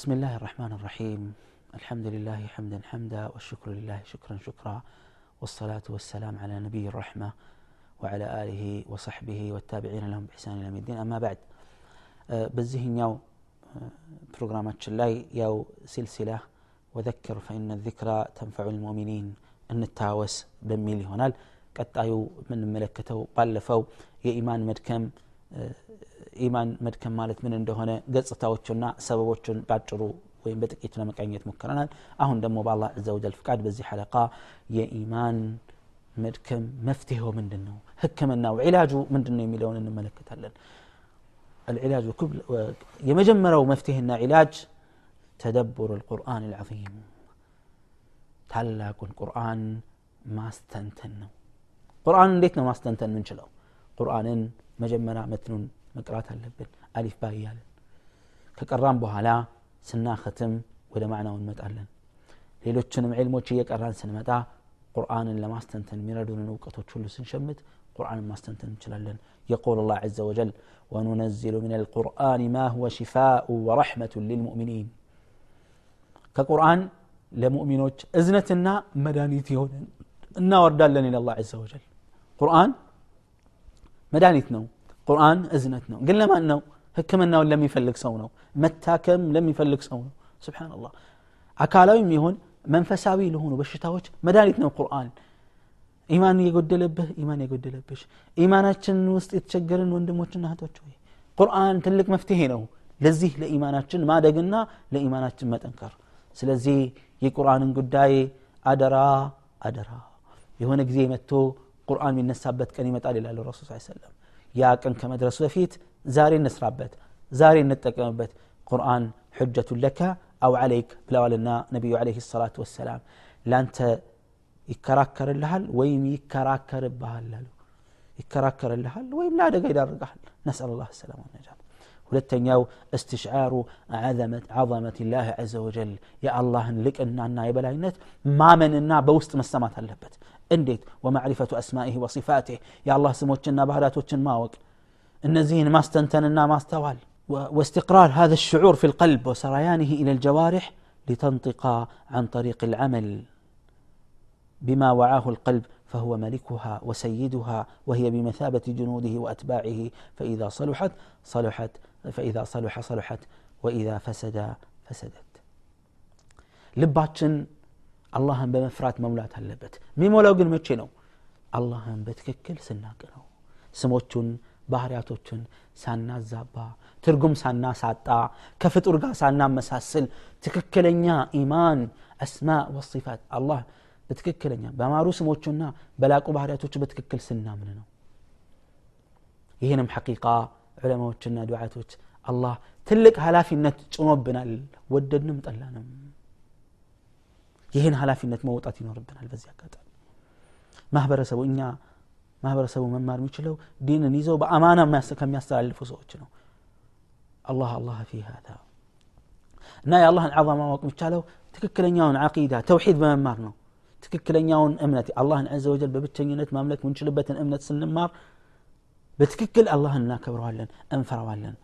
بسم الله الرحمن الرحيم الحمد لله حمدا حمدا والشكر لله شكرا شكرا والصلاة والسلام على نبي الرحمة وعلى آله وصحبه والتابعين لهم بإحسان إلى يوم الدين أما بعد በዚህኛው ፕሮግራማችን ላይ ያው ሲልሲላ ወዘክር ፈኢነ ዚክራ ተንፈዑ ልሙእሚኒን እንታወስ በሚል ይሆናል ቀጣዩ የምንመለከተው ባለፈው የኢማን መድከም ኢማን መድከም ማለት ምን እንደሆነ ገጽታዎቹና ሰበቦቹን ባጭሩ ወይም በጥቂቱ ለመቃኘት ሞክረናል አሁን ደግሞ በአላህ ዘ ወጀል ፍቃድ በዚህ ሐለቃ የኢማን መድከም መፍትሄው ምንድን ነው ህክምናው ዒላጁ ምንድን ነው የሚለውን እንመለከታለን العلاج يمجمروا مفتهنا علاج تدبر القرآن العظيم ታላቁን ቁርአን ማስተንተን ነው ቁርአን እንዴት ነው ማስተንተን ምንችለው ቁርአንን መጀመሪያ መትኑን مقرات اللبن. ألف بايال كقران بوها لا سنا ختم ولا معنى ونمت ألن ليلو تنم علمو تشيك أران سنمة قرآن لما استنتن مردون نوقتو تشلو سنشمت. قرآن ما استنتن تشلالن يقول الله عز وجل وننزل من القرآن ما هو شفاء ورحمة للمؤمنين. كقرآن لمؤمنوك إذنتنا مدانيتي هنا النار وردالن إلى الله عز وجل. قرآن مدانيتنا ቁርአን እዝነት ነው ግን ለማን ነው ህክምናውን ለሚፈልግ ሰው ነው መታከም ለሚፈልግ ሰው ነው ስብሓንላህ አካላዊም ይሁን መንፈሳዊ ለሆኑ በሽታዎች መድኃኒት ነው ቁርአን ኢማን የጎደለብህ ኢማን የጎደለብሽ ኢማናችን ውስጥ የተቸገርን ወንድሞችና እህቶች ወይ ቁርአን ትልቅ መፍትሄ ነው ለዚህ ለኢማናችን ማደግና ለኢማናችን መጠንከር ስለዚህ የቁርአንን ጉዳይ አደራ አደራ የሆነ ጊዜ መጥቶ ቁርአን የሚነሳበት ቀን ይመጣል ይላሉ ረሱል ስ ሰለም ያ ቀን ከመድረሱ በፊት ዛሬ እንስራበት ዛሬ እንጠቀምበት ቁርአን ሕጀቱን ለካ አው ዓለይክ ብለዋልና ነቢዩ ዓለይህ ሰላት ወሰላም ለአንተ ይከራከርልሃል ወይም ይከራከርብሃል አሉ ይከራከርልሃል ወይም ለአደጋ ይዳርግሃል ነስአል ላ ሰላም ነጃ ሁለተኛው እስትሽዓሩ ዓዘመት ላህ ዘ ወጀል የአላህን ልቅናና የበላይነት ማመንና በውስጥ መሰማት አለበት እንዴት ወማዕሪፈቱ አስማኢህ ወሲፋቲህ የአላህ ስሞችና ባህሪያቶችን ማወቅ እነዚህን ማስተንተንና ማስተዋል واستقرار هذا الشعور في القلب وسريانه إلى الجوارح لتنطق عن طريق العمل. بما وعاه القلب فهو ملكها وسيدها وهي بمثابة جنوده وأتباعه. فإذا صلحت صلحت فإذا صلح صلحت وإذا فسد فسدت. لباتشن አላህን በመፍራት መሙላት አለበት። የሚሞላው ግን መቼ ነው? አላህን በትክክል ስናቅ ነው። ስሞቹን ባህርያቶችን ሳናዛባ ትርጉም ሳናሳጣ ከፍጡር ጋር ሳናመሳስል ትክክለኛ ኢማን አስማ ወሲፋት አላህ በትክክለኛ በማሩ ስሞቹና በላቁ ባህርያቶቹ በትክክል ስናምን ነው። ይህንም ሐቂቃ ዑለማዎችና ዱዓቶች አላህ ትልቅ ኃላፊነት ጭኖብናል። ወደድንም ጠላንም ይህን ኃላፊነት መውጣት ይኖርብናል በዚህ አጋጣሚ ማህበረሰቡ እኛ ማህበረሰቡ መማር የሚችለው ዲንን ይዘው በአማና ከሚያስተላልፉ ሰዎች ነው አላህ አላህ ፊ ሀዛ እና የአላህን ዓዛ ማወቅ የሚቻለው ትክክለኛውን ዓቂዳ ተውሒድ በመማር ነው ትክክለኛውን እምነት አላህን ዘ ወጀል በብቸኝነት ማምለክ ምንችልበትን እምነት ስንማር በትክክል አላህን እናከብረዋለን እንፈራዋለን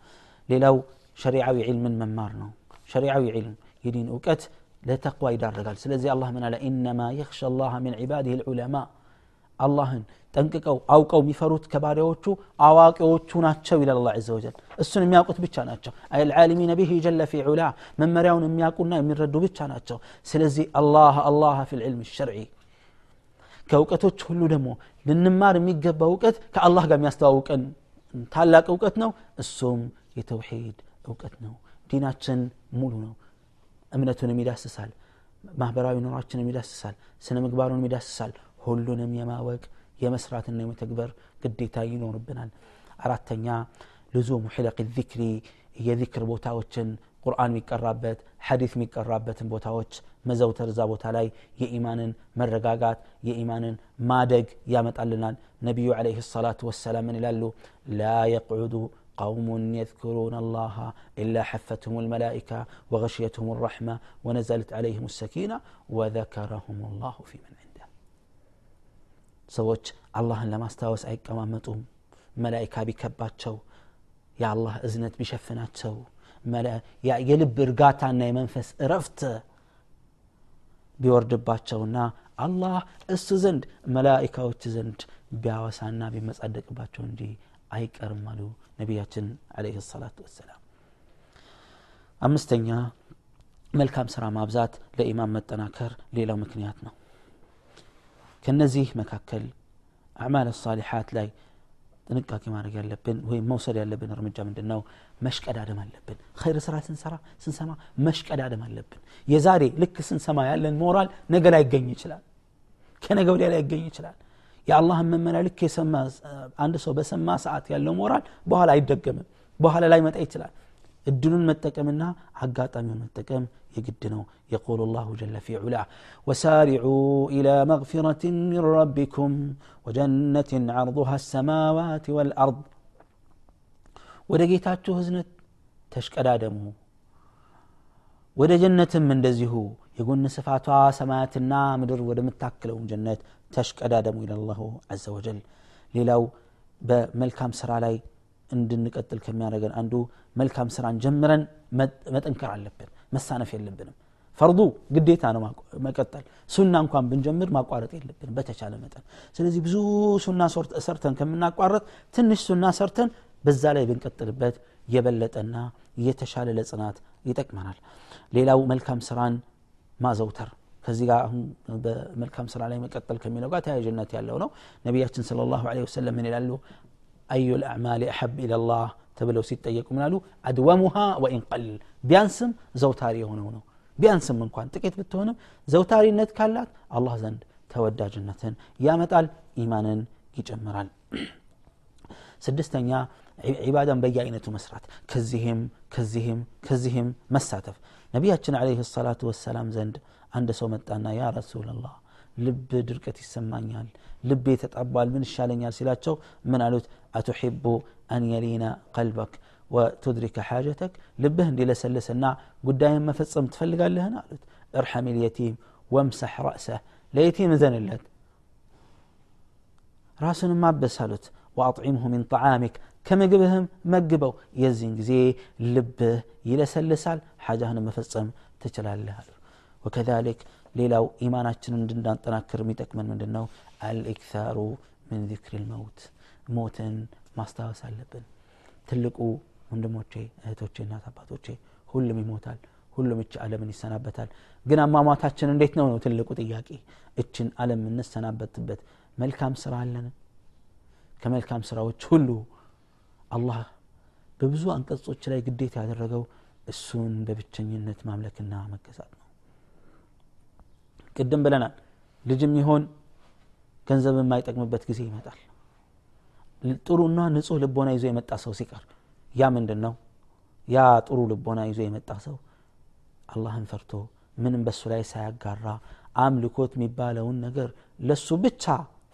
ሌላው ሸሪዓዊ ዒልምን መማር ነው ሸሪዓዊ ዒልም የዲን እውቀት ለተቅዋ ይዳረጋል ስለዚህ አላህ ምን አለ ኢነማ የክሻ አላህ ምን ዒባድህ ልዑለማ አላህን ጠንቅቀው አውቀው የሚፈሩት ከባሪያዎቹ አዋቂዎቹ ናቸው ይላል አላ ዘ ወጀል እሱን የሚያውቁት ብቻ ናቸው አልዓሊሚነ ብህ ጀለ ፊ ዑላ መመሪያውን የሚያውቁና የሚረዱ ብቻ ናቸው ስለዚህ አላህ አላህ ፊ ልዕልም ሸርዒ ከእውቀቶች ሁሉ ደግሞ ልንማር የሚገባ እውቀት ከአላህ ጋር የሚያስተዋውቀን ታላቅ እውቀት ነው እሱም የተውሒድ እውቀት ነው ዲናችን ሙሉ ነው እምነቱንም ይዳስሳል ማህበራዊ ኑሯችንም ይዳስሳል ስነ ምግባሩንም ይዳስሳል ሁሉንም የማወቅ የመስራትና የመተግበር ግዴታ ይኖርብናል አራተኛ ልዙሙ ሕለቅ ዚክሪ የዚክር ቦታዎችን ቁርአን የሚቀራበት ሐዲት የሚቀራበትን ቦታዎች መዘውተር እዛ ቦታ ላይ የኢማንን መረጋጋት የኢማንን ማደግ ያመጣልናል ነቢዩ ዓለይህ ሰላቱ ወሰላም ምን ይላሉ ላ የቅዑዱ قوم يذكرون الله إلا حفتهم الملائكة وغشيتهم الرحمة ونزلت عليهم السكينة وذكرهم الله في من عنده ሰዎች አላህን ለማስታወስ አይቀማመጡም መላይካ ቢከባቸው የአላህ እዝነት ቢሸፍናቸው የልብ እርጋታና የመንፈስ እረፍት ቢወርድባቸውና አላህ እሱ ዘንድ መላኢካዎች ዘንድ ቢያወሳና ቢመጻደቅባቸው እንጂ አይቀርም አሉ ነቢያችን አለህ ሰላቱ ወሰላም። አምስተኛ መልካም ስራ ማብዛት ለኢማን መጠናከር ሌላው ምክንያት ነው። ከነዚህ መካከል አዕማል ሳሊሓት ላይ ጥንቃቄ ማድረግ ያለብን ወይም መውሰድ ያለብን እርምጃ ምንድን ነው መሽቀዳደም አለብን። ኸይር ስራ ስንሰራ ስንሰማ መሽቀዳደም አለብን። የዛሬ ልክ ስንሰማ ያለን ሞራል ነገ ላይ ይገኝ ይችላል። ከነገ ወዲያ ላይ ይገኝ ይችላል የአላህን መመሪያ ልክ የሰማ አንድ ሰው በሰማ ሰዓት ያለው ሞራል በኋላ አይደገምም በኋላ ላይ መጣ ይችላል እድሉን መጠቀምና አጋጣሚውን መጠቀም የግድ ነው يقول الله جل في علاه وسارعوا إلى مغفرة من ربكم وجنة عرضها السماوات والأرض ወደ ጌታችሁ ህዝነት ተሽቀዳደሙ ወደ ጀነትም እንደዚሁ የጎን ስፋቷ ሰማያትና ምድር ወደምታክለውን ጀነት ተሽቀዳደሙ ይላላሁ አዘ ወጀል ሌላው በመልካም ስራ ላይ እንድንቀጥል ከሚያደርገን አንዱ መልካም ስራን ጀምረን መጠንከር አለብን መሳነፍ የለብንም ፈርዱ ግዴታ ነው መቀጠል ሱና እንኳን ብንጀምር ማቋረጥ የለብንም በተቻለ መጠን ስለዚህ ብዙ ሱና ሰርተን ከምናቋረጥ ትንሽ ሱና ሰርተን በዛ ላይ ብንቀጥልበት የበለጠና የተሻለ ለጽናት ይጠቅመናል ሌላው መልካም ስራን ማዘውተር ከዚህ ጋር አሁን በመልካም ስራ ላይ መቀጠል ከሚለው ጋር ተያያዥነት ያለው ነው ነቢያችን ስለ ላሁ ወሰለም ምን ይላሉ አዩ ልአዕማል አሐብ ኢለላህ ተብለው ሲጠየቁ ምናሉ አድወሙሃ ወኢን ቀልል ቢያንስም ዘውታሪ የሆነው ነው ቢያንስም እንኳን ጥቂት ብትሆንም ዘውታሪነት ካላት አላህ ዘንድ ተወዳጅነትን ያመጣል ኢማንን ይጨምራል ስድስተኛ ዒባዳን በየአይነቱ መስራት ከዚህም ከዚህም ከዚህም መሳተፍ ነቢያችን አለህ ሰላቱ ወሰላም ዘንድ አንድ ሰው መጣና ያ ረሱላላህ ልብ ድርቀት ይሰማኛል ልቤ ተጣቧል ምን ይሻለኛል ሲላቸው ምን አሉት አቱሒቡ አን የሊና ቀልበክ ወቱድሪከ ሓጀተክ ልብህ እንዲለሰልስና ጉዳይን መፈጸም ትፈልጋለህን አሉት እርሐም ልየቲም ወምሰሕ ረእሰህ ለየቲም እዘንለት ራሱንም ማበስ አሉት ወአጥዒምሁ ሚን ጠዓሚክ ከምግብህም መግበው የዚህን ጊዜ ልብህ ይለሰልሳል ሓጃህን መፈጸም ትችላለህ አሉ ወከذሊክ ሌላው ኢማናችንን እንድናጠናክር የሚጠቅመን ምንድን ነው አልኢክታሩ ምን ዚክር ልመውት ሞትን ማስታወስ አለብን። ትልቁ ወንድሞቼ እህቶቼ እናት አባቶቼ ሁሉም ይሞታል ሁሉም እች ዓለምን ይሰናበታል። ግን አሟሟታችን እንዴት ነው? ነው ትልቁ ጥያቄ። እችን ዓለም የምንሰናበትበት መልካም ስራ አለን? ከመልካም ስራዎች ሁሉ አላህ በብዙ አንቀጾች ላይ ግዴታ ያደረገው እሱን በብቸኝነት ማምለክና መገዛት ቅድም ብለናል ልጅም ይሆን ገንዘብ የማይጠቅምበት ጊዜ ይመጣል። ጥሩና ንጹህ ልቦና ይዞ የመጣ ሰው ሲቀር ያ ምንድን ነው ያ ጥሩ ልቦና ይዞ የመጣ ሰው አላህን ፈርቶ ምንም በሱ ላይ ሳያጋራ አምልኮት የሚባለውን ነገር ለሱ ብቻ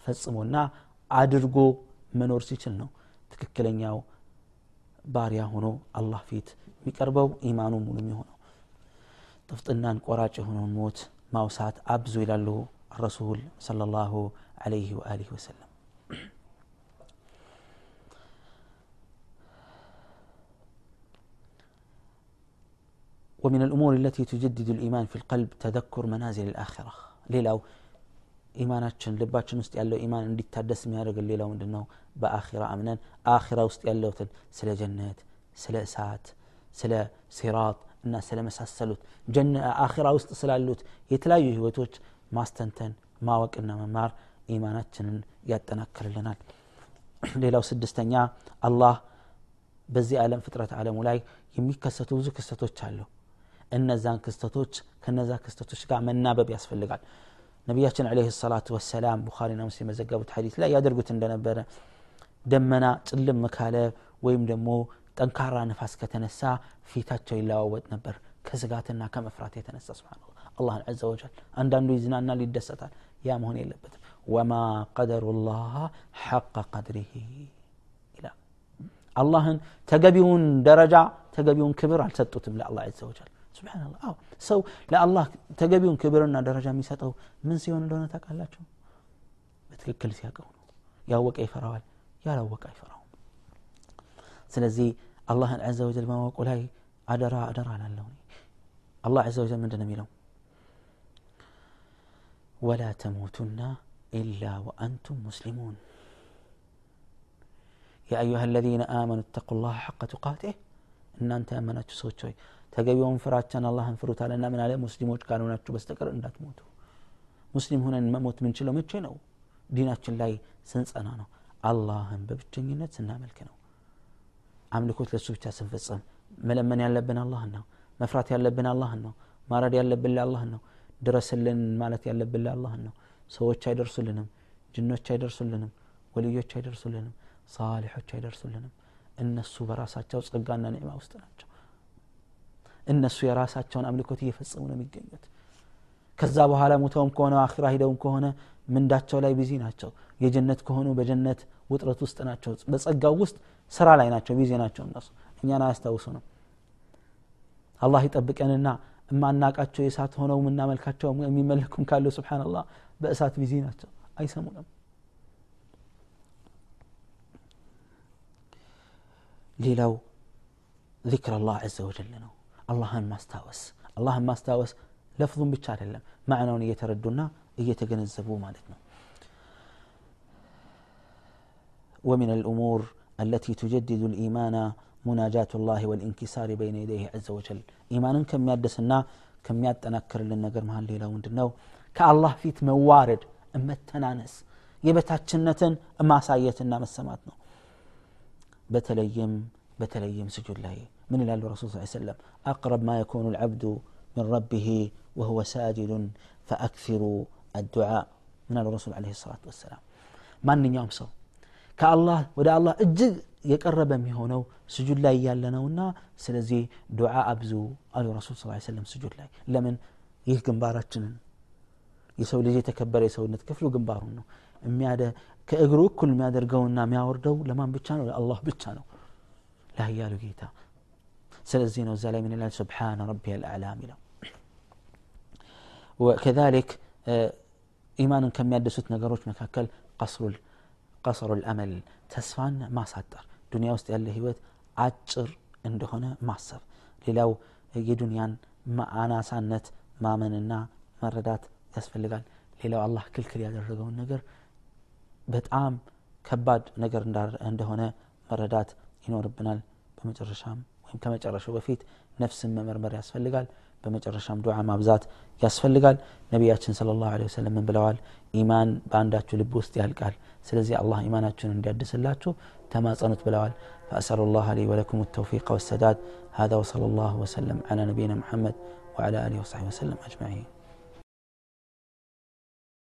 ፈጽሞና አድርጎ መኖር ሲችል ነው ትክክለኛው ባሪያ ሆኖ አላህ ፊት የሚቀርበው ኢማኑ ሙሉ የሚሆነው። ጥፍጥናን ቆራጭ የሆነውን ሞት ማውሳት አብዙ ይላሉ ረሱል صلى الله عليه وآله وسلم ومن الأمور التي تجدد الإيمان في القلب تذكر منازل الآخرة ሌላው ኢማናችን ልባችን ውስጥ ያለው ኢማን እንዲታደስ የሚያደርግን ሌላው ምንድን ነው በአኺራ አምነን አኺራ ውስጥ ያለውትን ስለ ጀነት ስለ እሳት ስለ ሲራጥ እና ስለ መሳሰሉት አኺራ ውስጥ ስላሉት የተለያዩ ህይወቶች ማስተንተን ማወቅና መማር ኢማናችንን ያጠናክርልናል። ሌላው ስድስተኛ አላህ በዚህ ዓለም ፍጥረት ዓለሙ ላይ የሚከሰቱ ብዙ ክስተቶች አሉ። እነዛን ክስተቶች ከነዛ ክስተቶች ጋር መናበብ ያስፈልጋል። ነቢያችን አለህ ሰላቱ ወሰላም ቡኻሪና ሙስሊም የዘገቡት ሐዲስ ላይ ያደርጉት እንደነበረ ደመና ጭልም ካለ ወይም ደግሞ ጠንካራ ነፋስ ከተነሳ ፊታቸው ይለዋወጥ ነበር ከስጋትና ከመፍራት የተነሳ ስብን አላህን ዘ ወጀል አንዳንዱ ይዝናናል ይደሰታል ያ መሆን የለበትም ወማ ቀደሩ ላህ ሐቀ ቀድሪህ ይላል አላህን ተገቢውን ደረጃ ተገቢውን ክብር አልሰጡትም ለአላህ ዘ ወጀል ስብናላህ አዎ ሰው ለአላህ ተገቢውን ክብርና ደረጃ የሚሰጠው ምን ሲሆን እንደሆነ ታውቃላችሁ በትክክል ሲያውቀው ነው ያወቀ ይፈራዋል ያላወቀ አይፈራውም ስለዚህ አላህን ዘ ወጀል በማወቁ ላይ አደራ አደራ ላለሁ አላህ ዘ ወጀል ምንድን ነው የሚለው ወላ ተሞቱና ኢላ ወአንቱም ሙስሊሙን يا أيها الذين آمنوا اتقوا الله حق تقاته እናንተ ያመናችሁ ሰዎች ሆይ ተገቢውን ፍራቻን አላህን ፍሩት አለና ምን አለ ሙስሊሞች ካልሆናችሁ በስተቀር እንዳትሞቱ ሙስሊም ሆነን መሞት ምንችለው መቼ ነው ዲናችን ላይ ስንጸና ነው አላህን በብቸኝነት ስናመልክ ነው አምልኮት ለሱ ብቻ ስንፈጸም መለመን ያለብን አላህን ነው። መፍራት ያለብን አላህን ነው። ማረድ ያለብን ለአላህን ነው። ድረስልን ማለት ያለብን ለአላህን ነው። ሰዎች አይደርሱልንም ጅኖች አይደርሱልንም ወልዮች አይደርሱልንም ሳሊሖች አይደርሱልንም። እነሱ በራሳቸው ጸጋና ኒዕማ ውስጥ ናቸው። እነሱ የራሳቸውን አምልኮት እየፈጸሙ ነው የሚገኙት። ከዛ በኋላ ሙተውም ከሆነ አኺራ ሂደውም ከሆነ ምንዳቸው ላይ ቢዚ ናቸው። የጀነት ከሆኑ በጀነት ውጥረት ውስጥ ናቸው በጸጋው ውስጥ ስራ ላይ ናቸው ቢዚ ናቸው እነሱ እኛን አያስታውሱ ነው አላህ ይጠብቀንና እማናቃቸው የእሳት ሆነው የምናመልካቸው የሚመለኩም ካለው ስብሓንላህ በእሳት ቢዚ ናቸው አይሰሙንም ሌላው ذكر الله عز وجل ነው አላህን ማስታወስ አላህን ማስታወስ ለፍዙም ብቻ አይደለም ማዕናውን እየተረዱና እየተገነዘቡ ማለት ነው ومن الأمور التي تجدد الإيمان مناجاة الله والانكسار بين يديه عز وجل. إيمانا كم يدسنا كم يتنكر للنقر مهل ليلة وندنو. كالله فيت موارد أما التنانس. يبتاتشنة أما سايتنا مسماتنا بتليم بتليم سجود الله. من الله الرسول صلى الله عليه وسلم. أقرب ما يكون العبد من ربه وهو ساجد فأكثروا الدعاء. من الرسول عليه الصلاة والسلام ما يوم سو كالله ودا الله እጅግ የቀረበ የሚሆነው ስጁድ ላይ ያለ ነውና ስለዚህ ዱዓ አብዙ አሉ ረሱል ስ ሰለም ስጁድ ላይ ለምን ይህ ግንባራችንን የሰው ልጅ የተከበረ የሰውነት ክፍሉ ግንባሩን ነው የሚያደ ከእግሩ እኩል የሚያደርገውና የሚያወርደው ለማን ብቻ ነው ለአላህ ብቻ ነው ላህያሉ ጌታ ስለዚህ ነው እዛ ላይ ምን ይላል ስብሓነ ረቢ አልአዕላ ሚለው وكذلك ኢማንን ከሚያደሱት ነገሮች መካከል ቀስሩ ልአመል ተስፋን ማሳጠር ዱንያ ውስጥ ያለ ህይወት አጭር እንደሆነ ማሰብ ሌላው የዱንያን አናሳነት ማመንና መረዳት ያስፈልጋል። ሌላው አላህ ክልክል ያደረገውን ነገር በጣም ከባድ ነገር እንደሆነ መረዳት ይኖርብናል። በመጨረሻም ወይም ከመጨረሻው በፊት ነፍስን መመርመር ያስፈልጋል በመጨረሻም ዱዓ ማብዛት ያስፈልጋል ነቢያችን ስለ ላሁ ወሰለም ምን ብለዋል ኢማን በአንዳችሁ ልብ ውስጥ ያልቃል ስለዚህ አላህ ኢማናችሁን እንዲያድስላችሁ ተማጸኑት ብለዋል فأسأل الله لي ولكم التوفيق والسداد هذا وصلى الله وسلم على نبينا محمد وعلى آله وصحبه وسلم أجمعين